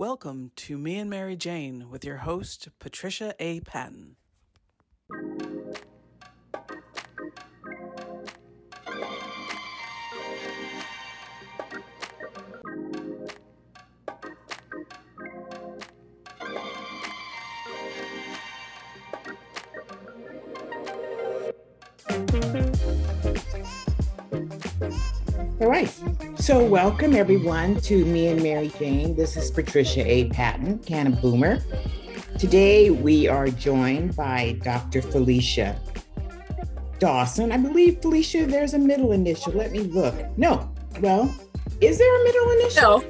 Welcome to Me and Mary Jane with your host, Patricia A. Patton. So, welcome everyone to Me and Mary Jane. This is Patricia A. Patton, Canna Boomer. Today we are joined by Dr. Felicia Dawson. I believe, Felicia, there's a middle initial. Let me look. No. Well, is there a middle initial? L.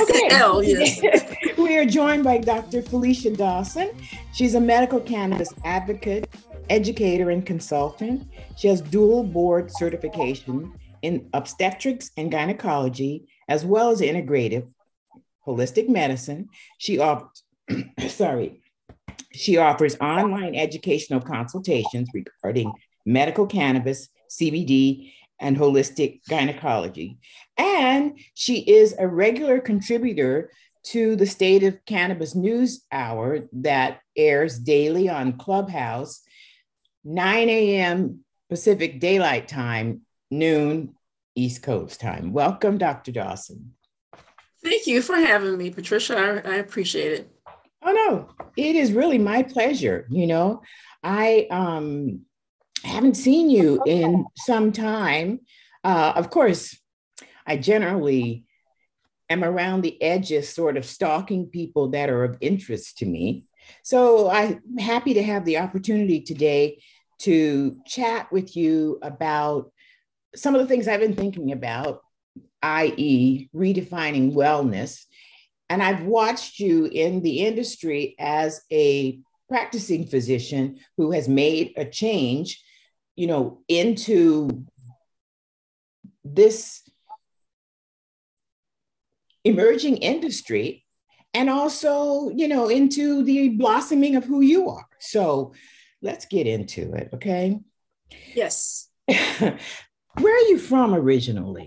Okay. L, yes. we are joined by Dr. Felicia Dawson. She's a medical cannabis advocate, educator, and consultant. She has dual board certification in obstetrics and gynecology, as well as integrative holistic medicine. She offers, sorry, she offers online educational consultations regarding medical cannabis, CBD, and holistic gynecology. And she is a regular contributor to the State of Cannabis News Hour that airs daily on Clubhouse, 9 a.m. Pacific Daylight Time, noon East Coast time. Welcome, Dr. Dawson. Thank you for having me, Patricia. I, I appreciate it. Oh no, it is really my pleasure. You know, I um haven't seen you in some time. Uh, of course, I generally am around the edges, sort of stalking people that are of interest to me. So I'm happy to have the opportunity today to chat with you about some of the things I've been thinking about, i.e., redefining wellness. And I've watched you in the industry as a practicing physician who has made a change, you know, into this emerging industry and also, you know, into the blossoming of who you are. So let's get into it, okay? Yes. Where are you from originally?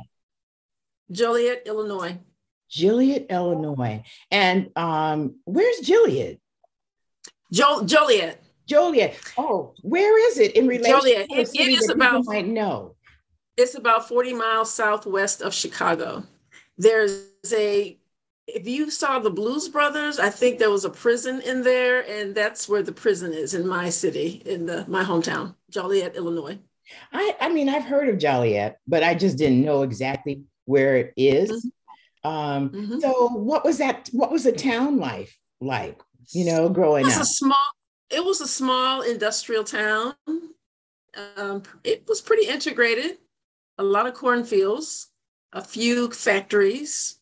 Joliet, Illinois. Joliet, Illinois. And um, where's Joliet? Jo- Joliet. Joliet. Oh, where is it in relation Joliet. to It- city it is that about- might know? It's about 40 miles southwest of Chicago. There's a, if you saw the Blues Brothers, I think there was a prison in there, and that's where the prison is in my city, in the my hometown, Joliet, Illinois. I, I mean, I've heard of Joliet, but I just didn't know exactly where it is. Um, Mhm. So, what was that? What was the town life like? You know, It growing was up. a small, it was a small industrial town. Um, it was pretty integrated. A lot of cornfields, a few factories,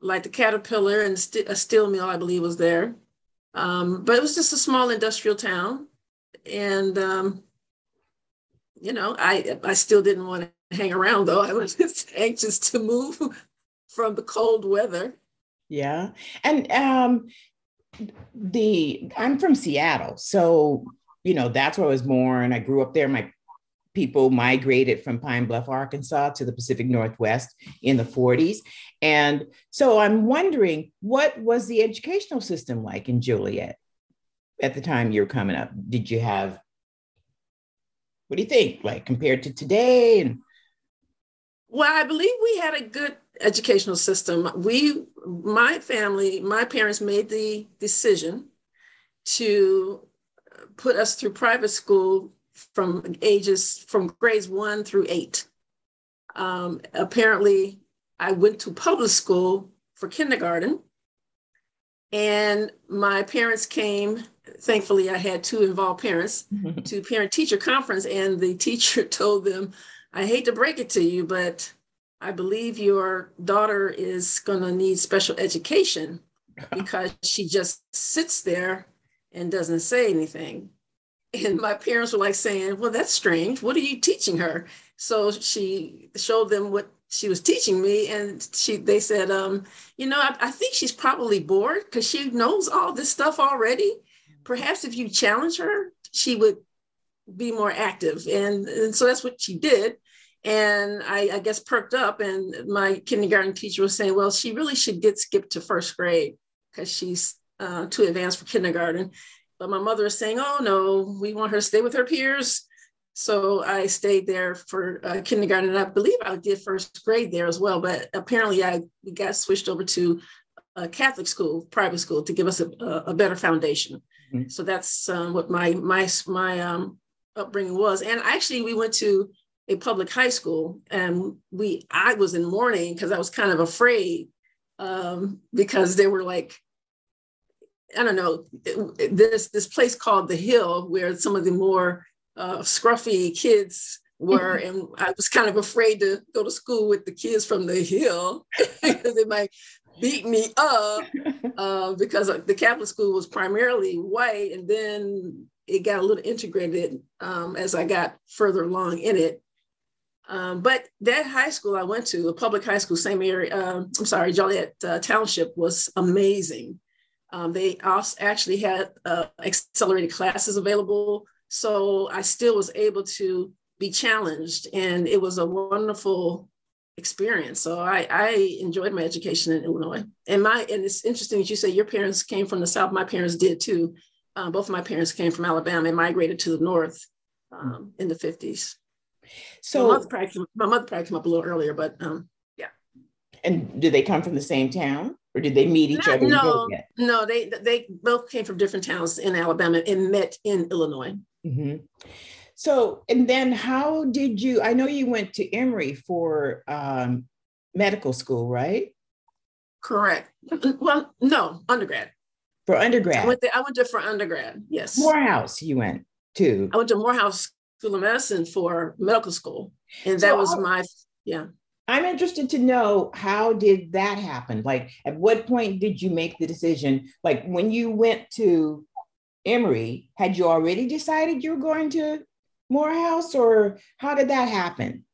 like the Caterpillar and st- a steel mill, I believe, was there. Um, but it was just a small industrial town, and um, you know, I I still didn't want to hang around though. I was just anxious to move from the cold weather. Yeah. And um the I'm from Seattle. So, you know, that's where I was born. I grew up there. My people migrated from Pine Bluff, Arkansas to the Pacific Northwest in the 40s. And so I'm wondering what was the educational system like in Joliet at the time you were coming up? Did you have what do you think? Like compared to today and Well, I believe we had a good educational system. We, my family, my parents made the decision to put us through private school from ages from grades one through eight. Um, apparently, I went to public school for kindergarten, and my parents came. Thankfully, I had two involved parents to parent teacher conference and the teacher told them i hate to break it to you but i believe your daughter is going to need special education because she just sits there and doesn't say anything. And my parents were like saying well that's strange. What are you teaching her? So she showed them what she was teaching me and she they said um you know i, I think she's probably bored because she knows all this stuff already perhaps if you challenge her she would be more active. And, and so that's what she did. And I, I guess perked up. And my kindergarten teacher was saying, well, she really should get skipped to first grade because she's uh, too advanced for kindergarten. But my mother is saying, oh no, we want her to stay with her peers. So I stayed there for uh, kindergarten, and I believe I did first grade there as well. But apparently, I got switched over to a Catholic school, private school, to give us a, a better foundation. Mm-hmm. So that's um, what my my my um, upbringing was. And actually, we went to a public high school, and we I was in mourning because I was kind of afraid um, because they were like I don't know this this place called the Hill where some of the more uh, scruffy kids were, and I was kind of afraid to go to school with the kids from the Hill because they might beat me up uh, because the Catholic school was primarily white, and then it got a little integrated um, as I got further along in it. Um, but that high school I went to, a public high school, same area, um, I'm sorry, Joliet uh, Township was amazing. Um, they actually had uh, accelerated classes available. So I still was able to be challenged, and it was a wonderful experience. So I, I enjoyed my education in Illinois. And my and it's interesting that you say your parents came from the South. My parents did too. Um, both of my parents came from Alabama and migrated to the North um, in the 50s. So my mother, probably, my mother came up a little earlier, but um, yeah. And did they come from the same town, or did they meet each Not, other? No, no, they they both came from different towns in Alabama and met in Illinois. Mm-hmm. So, and then how did you? I know you went to Emory for um, medical school, right? Correct. Well, no, undergrad. For undergrad. I went, I went to for undergrad. Yes. Morehouse, you went to. I went to Morehouse School of Medicine for medical school, and that so was my yeah. I'm interested to know how did that happen? Like, at what point did you make the decision? Like, when you went to Emory, had you already decided you were going to Morehouse, or how did that happen?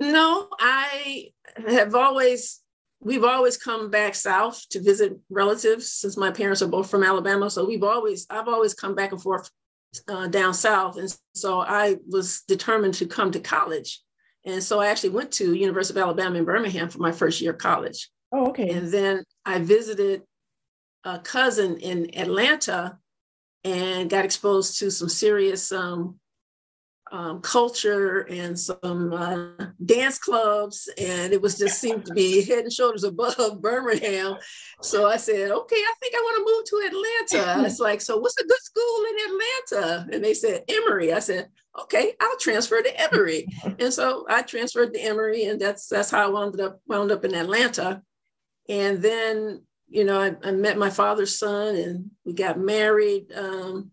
No, I have always, we've always come back south to visit relatives since my parents are both from Alabama. So we've always, I've always come back and forth uh, down south. And so I was determined to come to college. And so I actually went to University of Alabama in Birmingham for my first year of college. Oh, okay. And then I visited a cousin in Atlanta and got exposed to some serious um, um, culture and some uh, dance clubs, and it was just seemed to be head and shoulders above Birmingham. So I said, okay, I think I want to move to Atlanta. It's like, so what's a good school in Atlanta? And they said Emory. I said, okay, I'll transfer to Emory. and so I transferred to Emory, and that's that's how I wound up wound up in Atlanta. And then, you know, I, I met my father's son, and we got married. Um,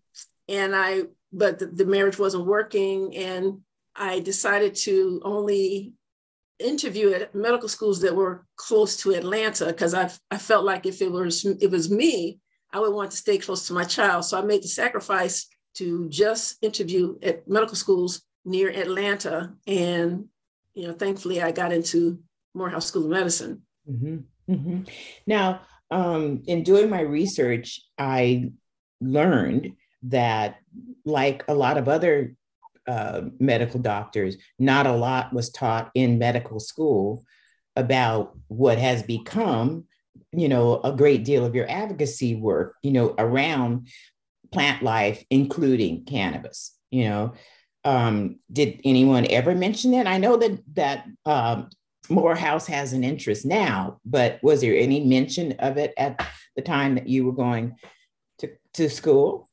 and I but the, the marriage wasn't working. And I decided to only interview at medical schools that were close to Atlanta because I I felt like if it was it was me, I would want to stay close to my child. So I made the sacrifice to just interview at medical schools near Atlanta, and you know, thankfully, I got into Morehouse School of Medicine. Mm-hmm. Mm-hmm. Now, um, in doing my research, I learned that, like a lot of other uh, medical doctors, not a lot was taught in medical school about what has become, you know, a great deal of your advocacy work, you know, around plant life, including cannabis. You know, um, did anyone ever mention that? I know that that um, Morehouse has an interest now, but was there any mention of it at the time that you were going to, to school?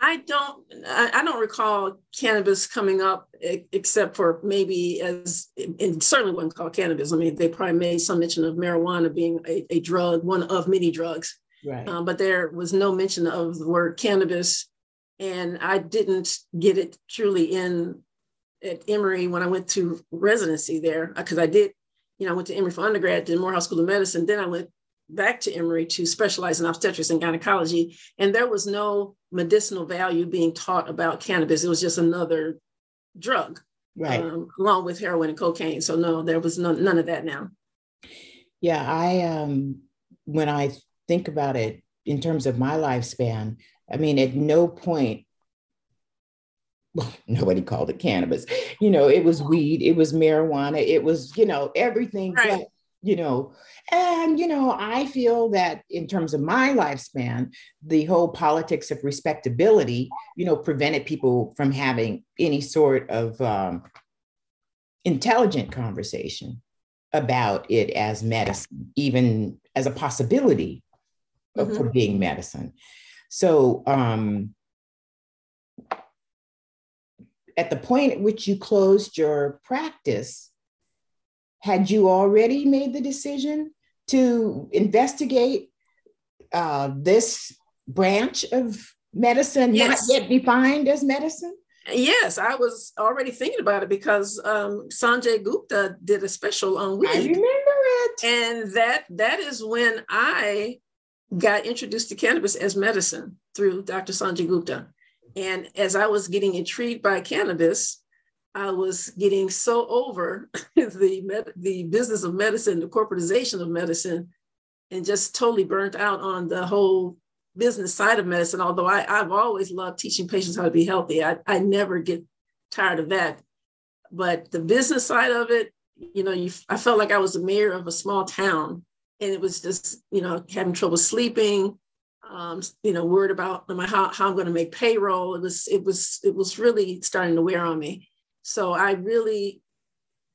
I don't I don't recall cannabis coming up except for maybe as and certainly wasn't called cannabis. I mean, they probably made some mention of marijuana being a, a drug, one of many drugs. Right. Um, but there was no mention of the word cannabis. And I didn't get it truly in at Emory when I went to residency there, because I did, you know, I went to Emory for undergrad, did Morehouse School of Medicine. Then I went back to Emory to specialize in obstetrics and gynecology. And there was no medicinal value being taught about cannabis. It was just another drug, right? Um, along with heroin and cocaine. So no, there was none, none of that now. Yeah, I um, when I think about it in terms of my lifespan, I mean, at no point well, nobody called it cannabis. You know, it was weed, it was marijuana, it was, you know, everything right. You know and you know i feel that in terms of my lifespan the whole politics of respectability you know prevented people from having any sort of um, intelligent conversation about it as medicine even as a possibility mm-hmm. for being medicine so um, at the point at which you closed your practice had you already made the decision to investigate uh, this branch of medicine yes. not yet defined as medicine? Yes, I was already thinking about it because um, Sanjay Gupta did a special on weed. I remember it. And that that is when I got introduced to cannabis as medicine through Dr. Sanjay Gupta. And as I was getting intrigued by cannabis, I was getting so over the med- the business of medicine, the corporatization of medicine, and just totally burnt out on the whole business side of medicine. Although I, I've always loved teaching patients how to be healthy, I, I never get tired of that. But the business side of it, you know, you, I felt like I was the mayor of a small town, and it was just, you know, having trouble sleeping, um, you know, worried about how, how I'm going to make payroll. It was, it was, it was really starting to wear on me. So I really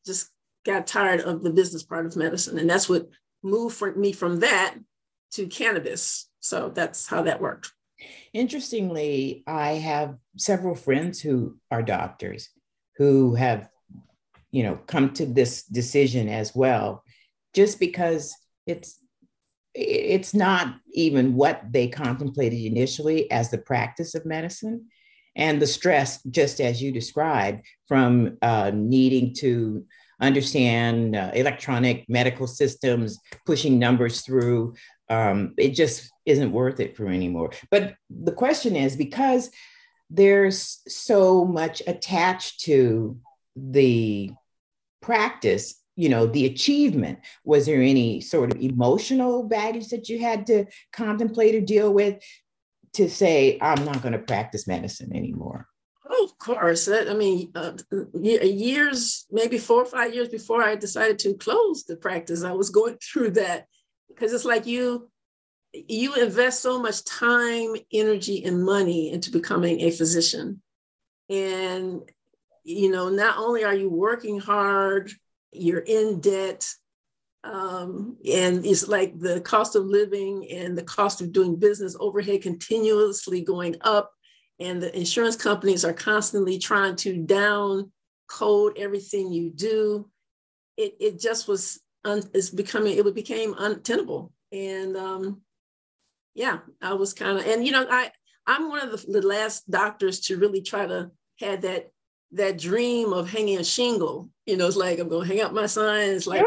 just got tired of the business part of medicine. And that's what moved for me from that to cannabis. So that's how that worked. Interestingly, I have several friends who are doctors who have, you know, come to this decision as well, just because it's it's not even what they contemplated initially as the practice of medicine and the stress, just as you described, from uh, needing to understand uh, electronic medical systems, pushing numbers through. Um, it just isn't worth it for anymore. But the question is because there's so much attached to the practice you know the achievement was there any sort of emotional baggage that you had to contemplate or deal with to say, I'm not going to practice medicine anymore? Oh, of course. I mean, uh, years, maybe four or five years before I decided to close the practice, I was going through that because it's like you you invest so much time, energy, and money into becoming a physician, and you know, not only are you working hard, you're in debt, um, and it's like the cost of living and the cost of doing business overhead continuously going up. And the insurance companies are constantly trying to down code everything you do. It, it just was, un, it's becoming, it became untenable. And um, yeah, I was kind of, and you know, I, I'm one of the, the last doctors to really try to have that that dream of hanging a shingle. You know, it's like I'm gonna hang up my sign. It's like.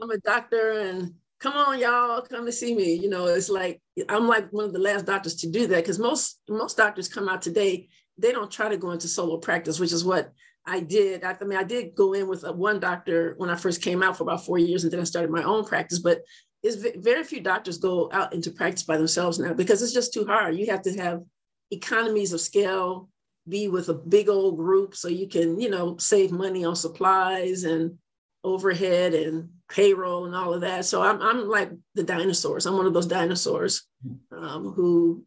I'm a doctor and come on y'all come to see me. You know it's like i'm like one of the last doctors to do that because most most doctors come out today they don't try to go into solo practice which is what i did. I, I mean i did go in with a, one doctor when i first came out for about four years and then i started my own practice but it's very few doctors go out into practice by themselves now because it's just too hard. You have to have economies of scale be with a big old group so you can you know save money on supplies and overhead and payroll and all of that. So I'm, I'm like the dinosaurs. I'm one of those dinosaurs um, who,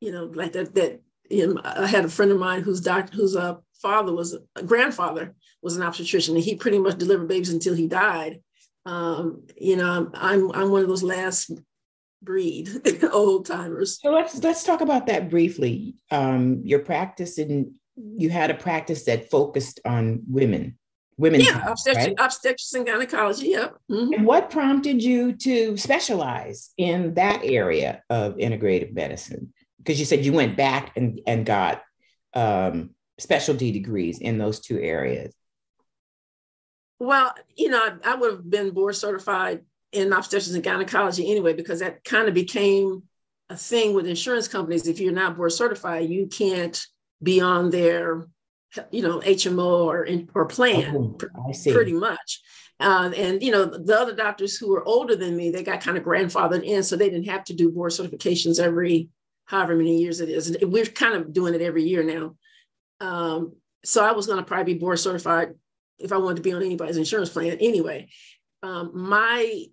you know, like that, that, you know, I had a friend of mine whose doctor, whose uh, father was a grandfather was an obstetrician and he pretty much delivered babies until he died. Um, you know, I'm, I'm one of those last breed old timers. So let's, let's talk about that briefly. Um, your practice and you had a practice that focused on women women's yeah, obstetrics, right? obstetrics and gynecology. Yeah. Mm-hmm. And what prompted you to specialize in that area of integrative medicine? Because you said you went back and, and got um, specialty degrees in those two areas. Well, you know, I, I would have been board certified in obstetrics and gynecology anyway, because that kind of became a thing with insurance companies. If you're not board certified, you can't be on their you know HMO or or plan oh, pretty much. Uh, and you know the other doctors who were older than me, they got kind of grandfathered in, so they didn't have to do board certifications every however many years it is. And we're kind of doing it every year now. Um, so I was going to probably be board certified if I wanted to be on anybody's insurance plan anyway. um, my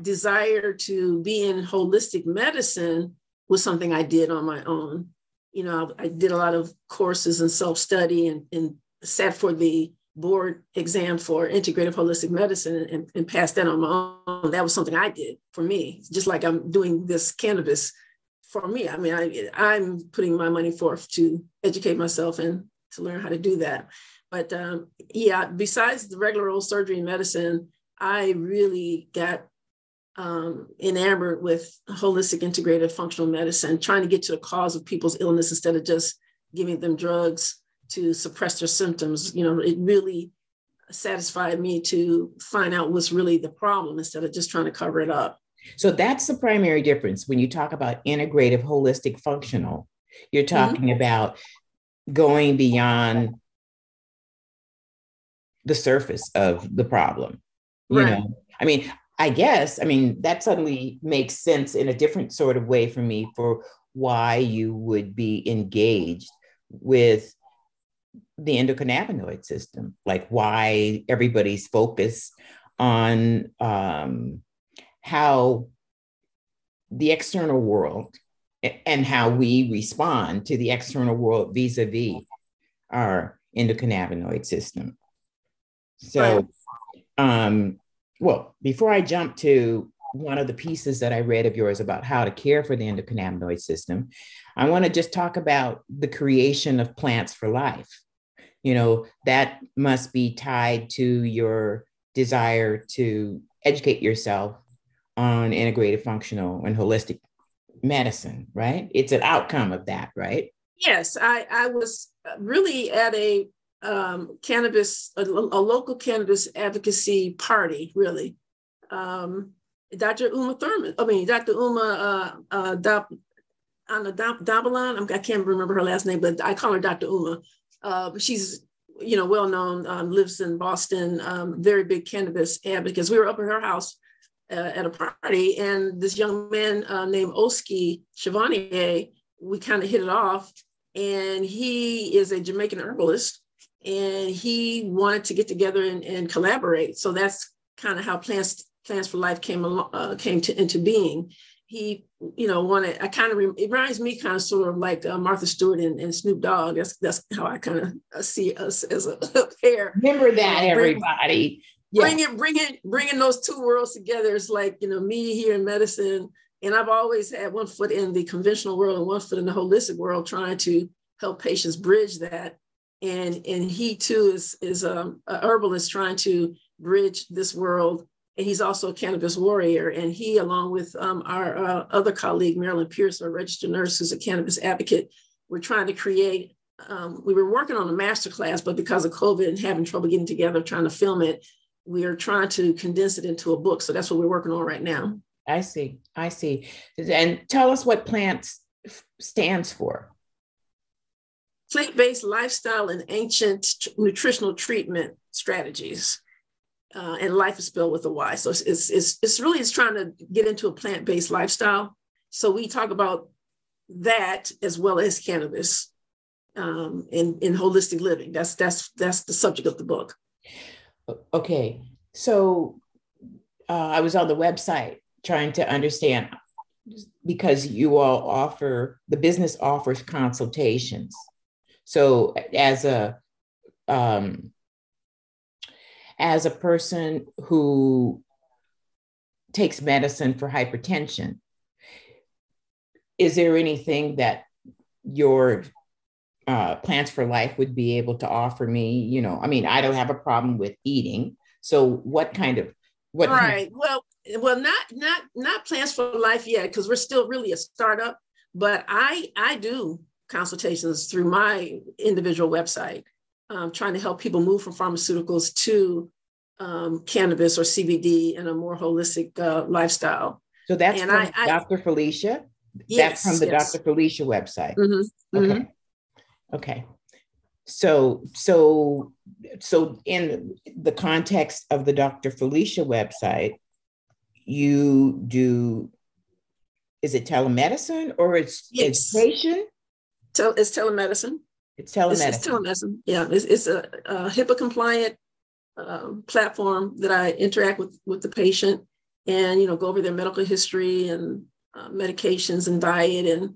desire to be in holistic medicine was something I did on my own. You know, I, did a lot of courses and self study and, and sat for the board exam for integrative holistic medicine and, and passed that on my own. That was something I did for me, just like I'm doing this cannabis for me. I mean, I, I'm putting my money forth to educate myself and to learn how to do that. But um, yeah, besides the regular old surgery and medicine, I really got um, enamored with holistic integrative functional medicine, trying to get to the cause of people's illness instead of just giving them drugs to suppress their symptoms. You know, it really satisfied me to find out what's really the problem instead of just trying to cover it up. So that's the primary difference when you talk about integrative, holistic, functional. You're mm-hmm. talking mm-hmm. about going beyond the surface of the problem. You right. know, I mean, I guess, I mean, that suddenly makes sense in a different sort of way for me for why you would be engaged with the endocannabinoid system, like why everybody's focused on um, how the external world and how we respond to the external world vis-a-vis our endocannabinoid system. So, um, well, before I jump to one of the pieces that I read of yours about how to care for the endocannabinoid system, I want to just talk about the creation of plants for life. You know, that must be tied to your desire to educate yourself on integrated functional and holistic medicine, right? It's an outcome of that, right? Yes, I, I was really at a um, cannabis, a, a, local cannabis advocacy party, really. Um, Dr. Uma Thurman, I mean, Dr. Uma uh, uh, Dab, I can't remember her last name, but I call her Dr. Uma. Uh, she's, you know, well known, um, lives in Boston, um, very big cannabis advocate. We were up at her house uh, at a party, and this young man uh, named Oski Chevanier, we kind of hit it off. And he is a Jamaican herbalist and he wanted to get together and, and collaborate. So that's kind of how Plants Plants for Life came along, uh, came to into being. He, you know, wanted. I kind of re- it reminds me kind of sort of like uh, Martha Stewart and, and, Snoop Dogg. That's that's how I kind of uh, see us as a, a pair. Remember that, everybody. Bring, it, bring it, bringing those two worlds together. It's like you know me here in medicine, and I've always had one foot in the conventional world and one foot in the holistic world, trying to help patients bridge that and and he too is is a, a herbalist trying to bridge this world. And he's also a cannabis warrior. And he along with um, our uh, other colleague marilyn pierce a registered nurse who's a cannabis advocate. We're trying to create um, we were working on a master class but because of covid and having trouble getting together trying to film it we are trying to condense it into a book. So that's what we're working on right now. I see. I see. And tell us what plants stands for plant-based lifestyle and ancient t- nutritional treatment strategies. Uh, and life is spelled with a Y. So it's, it's, it's, it's really it's trying to get into a plant-based lifestyle. So we talk about that as well as cannabis um, in, in holistic living. That's that's that's the subject of the book. Okay, so uh, I was on the website trying to understand because you all offer the business offers consultations so as a um, as a person who takes medicine for hypertension, is there anything that your uh, plants for life would be able to offer me? You know, I mean, I don't have a problem with eating. So what kind of what right kind of- well well not not not plants for life yet because we're still really a startup but i i do consultations through my individual website, um, trying to help people move from pharmaceuticals to um, cannabis or CBD and a more holistic uh, lifestyle. So that's and from I, Dr. Felicia. Yes, that's from the yes. Dr. Felicia website. Mm-hmm, okay. Mm-hmm. Okay. So so so in the context of the Dr. Felicia website, you do is it telemedicine or it's yes. education? It's telemedicine. It's telemedicine. It's, it's telemedicine. Yeah, it's, it's a, a HIPAA compliant um, platform that I interact with with the patient, and you know, go over their medical history and uh, medications and diet and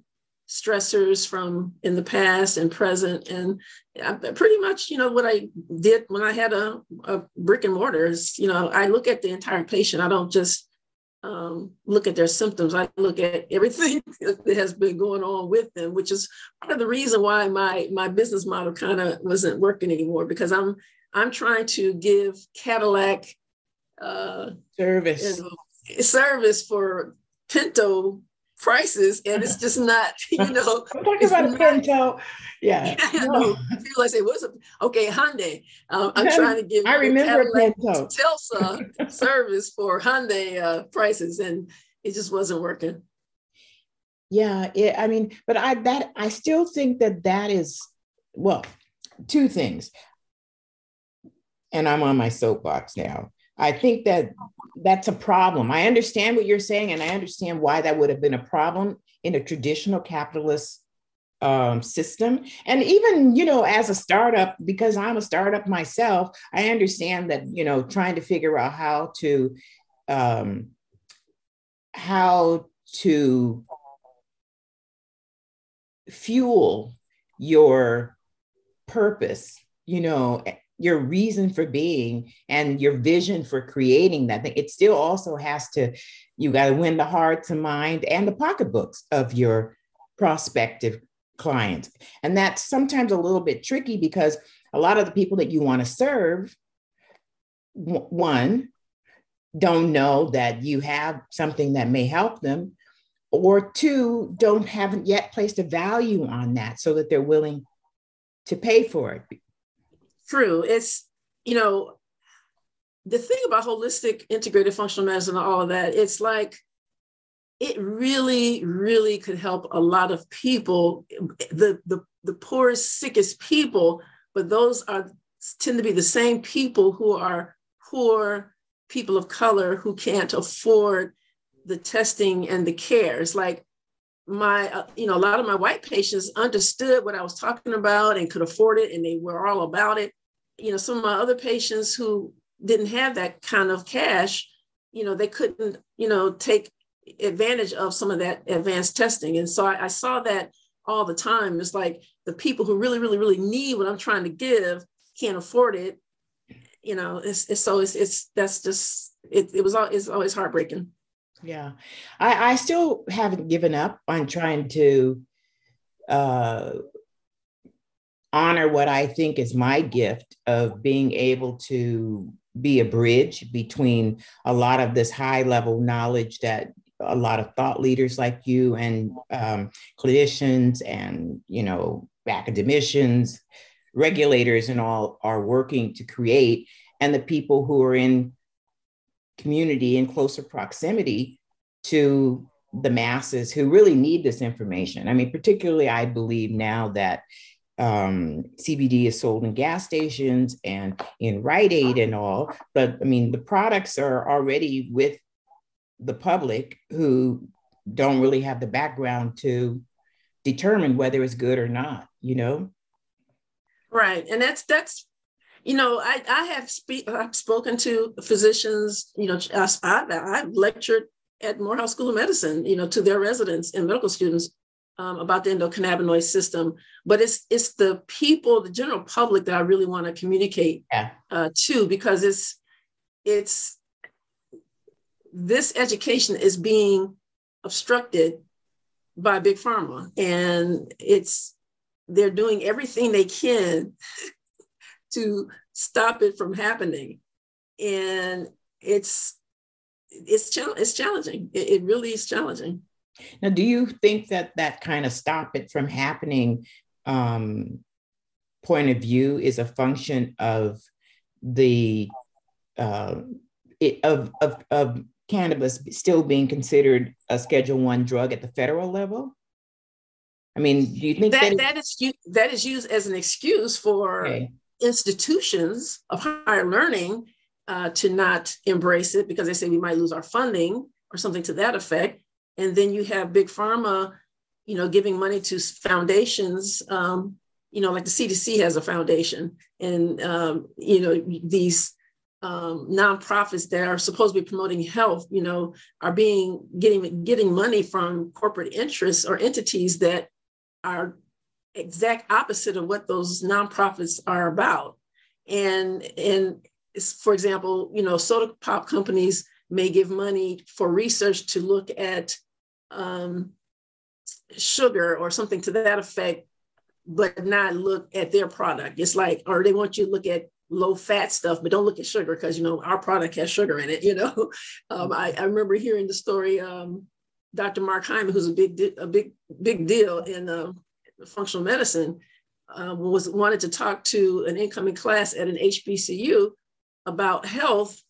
stressors from in the past and present. And I, pretty much, you know, what I did when I had a, a brick and mortar is, you know, I look at the entire patient. I don't just um, look at their symptoms. I look at everything that has been going on with them, which is part of the reason why my my business model kind of wasn't working anymore because I'm I'm trying to give Cadillac uh, service you know, service for Pinto prices and it's just not you know i'm talking about a pinto. Yeah. I know. people say what's a okay hyundai um, i'm trying to give i remember pinto. Tesla service for hyundai uh, prices and it just wasn't working. Yeah it, i mean but i that i still think that that is well two things. And i'm on my soapbox now i think that that's a problem. I understand what you're saying, and I understand why that would have been a problem in a traditional capitalist um, system. And even, you know, as a startup, because I'm a startup myself, I understand that, you know, trying to figure out how to um, how to fuel your purpose, you know, your reason for being and your vision for creating that thing, it still also has to, you got to win the hearts and mind and the pocketbooks of your prospective clients. And that's sometimes a little bit tricky because a lot of the people that you want to serve, one, don't know that you have something that may help them, or two, don't haven't yet placed a value on that so that they're willing to pay for it true. It's, you know, the thing about holistic integrated functional medicine and all of that, it's like it really, really could help a lot of people, the the the poorest, sickest people, but those are tend to be the same people who are poor people of color who can't afford the testing and the care. It's like my, uh, you know, a lot of my white patients understood what I was talking about and could afford it, and they were all about it you know, some of my other patients who didn't have that kind of cash, you know, they couldn't, you know, take advantage of some of that advanced testing. And so I, I saw that all the time. It's like the people who really, really, really need what I'm trying to give can't afford it. You know, it's, it's so it's, it's that's just it, it was all it's always heartbreaking. Yeah. I, I still haven't given up on trying to uh honor what I think is my gift of being able to be a bridge between a lot of this high level knowledge that a lot of thought leaders like you and um, clinicians and you know academicians regulators and all are working to create and the people who are in community in closer proximity to the masses who really need this information. I mean particularly i believe now that um, CBD is sold in gas stations and in Rite Aid and all. But I mean, the products are already with the public who don't really have the background to determine whether it's good or not, you know? Right. And that's, that's, you know, I, I have speak, I've spoken to physicians, you know, I, I've lectured at Morehouse School of Medicine, you know, to their residents and medical students um, about the endocannabinoid system, but it's it's the people, the general public that I really want to communicate yeah. uh, to because it's it's this education is being obstructed by big pharma, and it's they're doing everything they can to stop it from happening, and it's it's it's challenging. It, it really is challenging. Now, do you think that that kind of stop it from happening um, point of view is a function of the uh, it, of, of, of cannabis still being considered a Schedule One drug at the federal level? I mean, do you think that that, that is that is used as an excuse for okay. institutions of higher learning uh, to not embrace it because they say we might lose our funding or something to that effect? And then you have big pharma you know giving money to foundations um, you know like the cdc has a foundation and um, you know these um, nonprofits that are supposed to be promoting health, you know, are being getting getting money from corporate interests or entities that are exact opposite of what those nonprofits are about. And and for example, you know, soda pop companies may give money for research to look at um, sugar or something to that effect, but not look at their product. It's like, or they want you to look at low fat stuff, but don't look at sugar because you know our product has sugar in it. You know, um, I, I, remember hearing the story. Um, Dr. Mark Hyman, who's a big a big big deal in uh, functional medicine, uh, was wanted to talk to an incoming class at an HBCU about health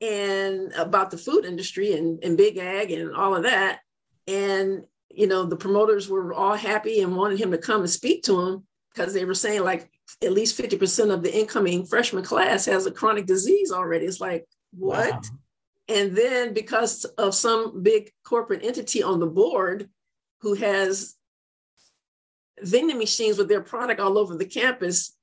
and about the food industry and, and big ag and all of that. And you know, the promoters were all happy and wanted him to come and speak to them because they were saying like at least 50% of the incoming freshman class has a chronic disease already. It's like, what? Wow. And then because of some big corporate entity on the board who has vending machines with their product all over the campus,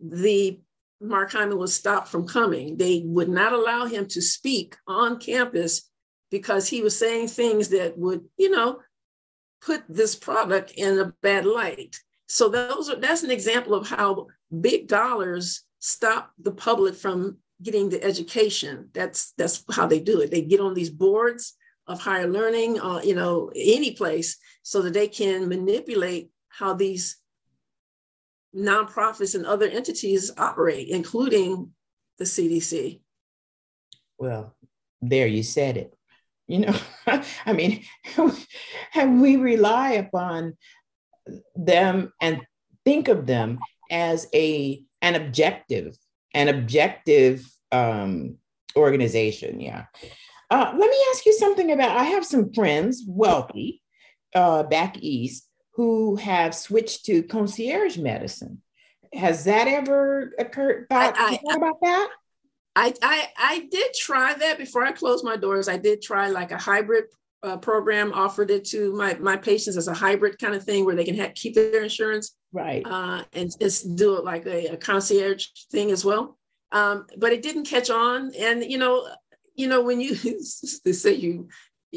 the Mark Hyman was stopped from coming. They would not allow him to speak on campus because he was saying things that would, you know, put this product in a bad light. So those are that's an example of how big dollars stop the public from getting the education. That's that's how they do it. They get on these boards of higher learning, uh, you know, any place, so that they can manipulate how these nonprofits and other entities operate, including the CDC. Well, there you said it. You know, I mean, and we rely upon them and think of them as a an objective, an objective um, organization. Yeah. Uh, let me ask you something about. I have some friends, wealthy, uh, back east, who have switched to concierge medicine. Has that ever occurred? Thought, I, I, about that? I, I I did try that before I closed my doors. I did try like a hybrid uh, program, offered it to my my patients as a hybrid kind of thing where they can have, keep their insurance, right, uh, and just do it like a, a concierge thing as well. Um, but it didn't catch on, and you know, you know when you they say you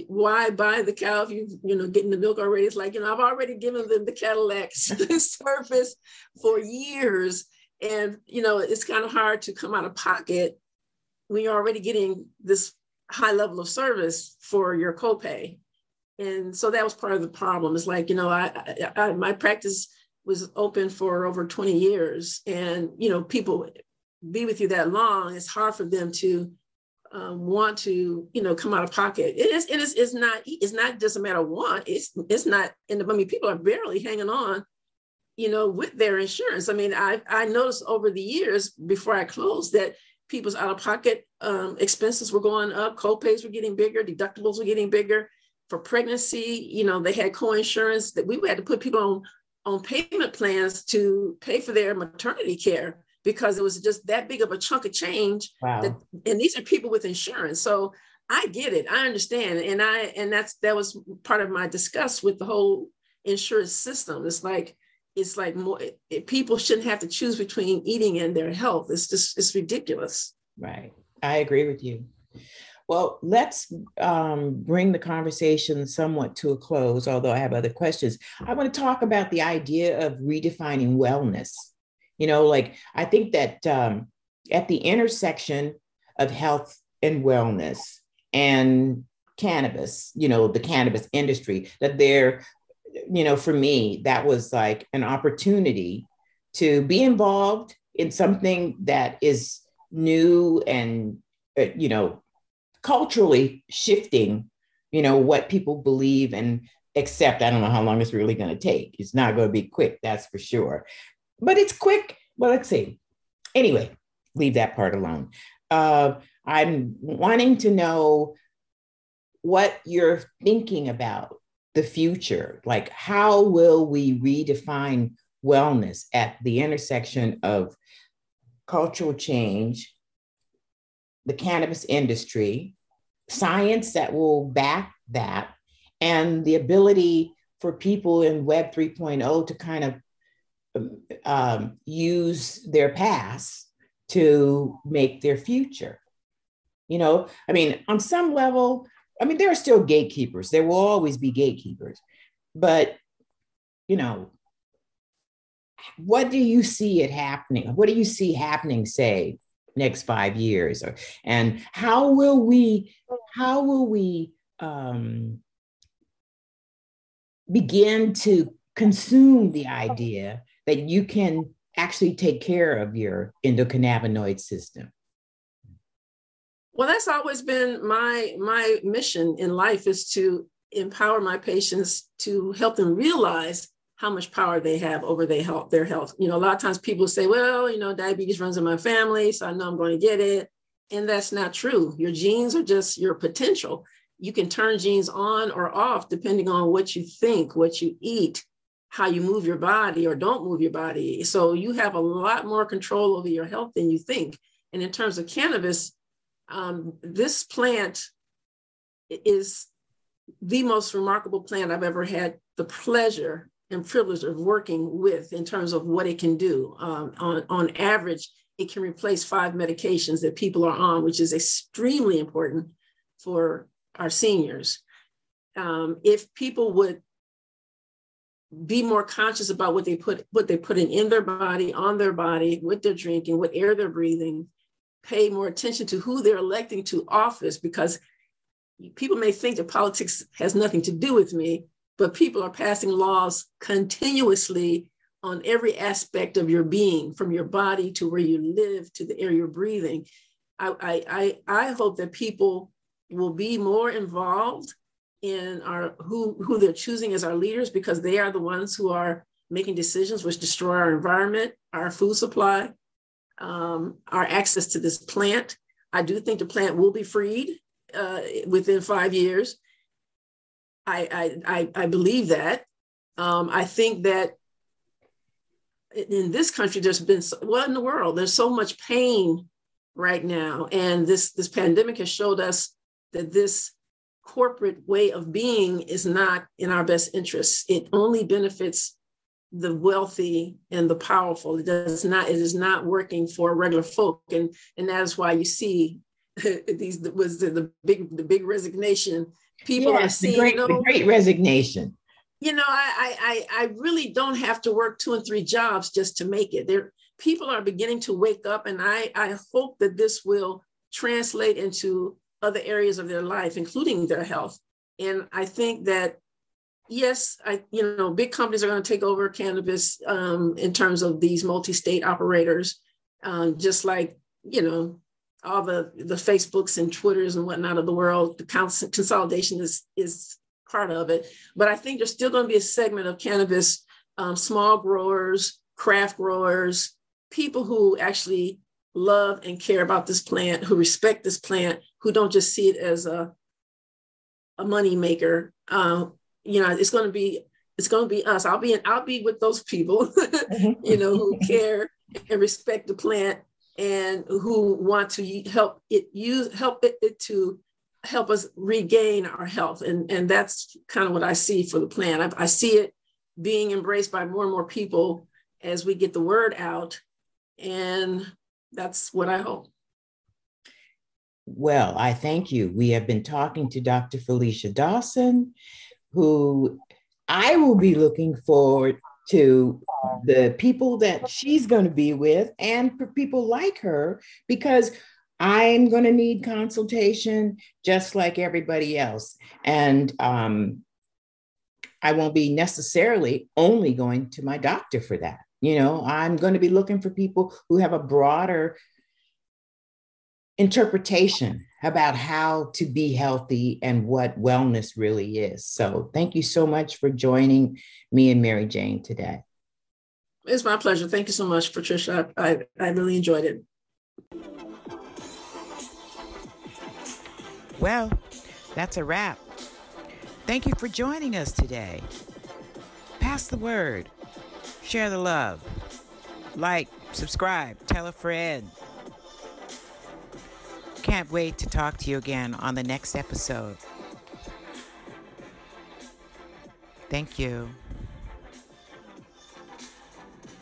why buy the cow if you you know getting the milk already it's like you know i've already given them the cadillac service for years and you know it's kind of hard to come out of pocket when you're already getting this high level of service for your copay. And so that was part of the problem. It's like, you know, I, I, I my practice was open for over 20 years and, you know, people be with you that long, it's hard for them to um, want to, you know, come out of pocket. It is, it is, it's not, it's not just a matter of want. It's, it's not, and I mean, people are barely hanging on, you know, with their insurance. I mean, I, I noticed over the years before I closed that people's out of pocket um, expenses were going up, co-pays were getting bigger, deductibles were getting bigger. For pregnancy, you know, they had co-insurance that we had to put people on on payment plans to pay for their maternity care because it was just that big of a chunk of change. Wow. That, and these are people with insurance. So I get it. I understand. And I and that's that was part of my discuss with the whole insurance system. It's like it's like more it, people shouldn't have to choose between eating and their health. It's just it's ridiculous. Right. I agree with you. Well let's um, bring the conversation somewhat to a close although i have other questions. I want to talk about the idea of redefining wellness. You know like i think that um, at the intersection of health and wellness and cannabis you know the cannabis industry that there you know, for me, that was like an opportunity to be involved in something that is new and, uh, you know, culturally shifting, you know, what people believe and accept. I don't know how long it's really going to take. It's not going to be quick, that's for sure. But it's quick. Well, let's see. Anyway, leave that part alone. Uh, I'm wanting to know what you're thinking about the future? Like, how will we redefine wellness at the intersection of cultural change, the cannabis industry, science that will back that, and the ability for people in Web 3.0 to kind of um, use their past to make their future. You know, I mean, on some level, I mean, there are still gatekeepers. There will always be gatekeepers. But, you know, what do you see it happening? What do you see happening, say, next five years? Or, and how will we, how will we um, begin to consume the idea that you can actually take care of your endocannabinoid system? Well, that's always been my my mission in life is to empower my patients to help them realize how much power they have over their health, their health. You know, a lot of times people say, well, you know, diabetes runs in my family, so I know I'm going to get it. And that's not true. Your genes are just your potential. You can turn genes on or off depending on what you think, what you eat, how you move your body or don't move your body. So you have a lot more control over your health than you think. And in terms of cannabis, um, this plant is the most remarkable plant I've ever had the pleasure and privilege of working with in terms of what it can do. Um, on, on average, it can replace five medications that people are on, which is extremely important for our seniors. Um, if people would be more conscious about what they put what they put in, in their body, on their body, what they're drinking, what air they're breathing, pay more attention to who they're electing to office because people may think that politics has nothing to do with me, but people are passing laws continuously on every aspect of your being, from your body to where you live to the air you're breathing. I, I, I hope that people will be more involved in our who, who they're choosing as our leaders because they are the ones who are making decisions which destroy our environment, our food supply, um, our access to this plant. I do think the plant will be freed uh, within five years. I, I, I, believe that. Um, I think that in this country, there's been, well, in the world, there's so much pain right now. And this, this pandemic has showed us that this corporate way of being is not in our best interests. It only benefits the wealthy and the powerful. It does not, it is not working for regular folk. And, and that is why you see these was the, the big the big resignation. People yes, are seeing the great, the great resignation. You know, I, I I really don't have to work two and three jobs just to make it. There people are beginning to wake up, and I I hope that this will translate into other areas of their life, including their health. And I think that yes, I you know big companies are going to take over cannabis um, in terms of these multi-state operators, um, just like you know all the the Facebooks and Twitters and whatnot of the world. The consolidation is is part of it, but I think there's still going to be a segment of cannabis, um, small growers, craft growers, people who actually love and care about this plant, who respect this plant, who don't just see it as a a money maker. Um, you know, it's going to be it's going to be us. I'll be in, I'll be with those people, mm-hmm. you know, who care and respect the plant and who want to help it use help it, it, to help us regain our health. And and that's kind of what i see for the plan I, I see it being embraced by more and more people as we get the word out and that's what i hope. Well i thank you. We have been talking to dr felicia dawson who i will be looking forward to the people that she's going to be with and for people like her because I'm going to need consultation just like everybody else. And um, I won't be necessarily only going to my doctor for that. You know, I'm going to be looking for people who have a broader interpretation about how to be healthy and what wellness really is. So, thank you so much for joining me and Mary Jane today. It's my pleasure. Thank you so much, Patricia. I, I really enjoyed it. Well, that's a wrap. Thank you for joining us today. Pass the word, share the love, like, subscribe, tell a friend. Can't wait to talk to you again on the next episode. Thank you.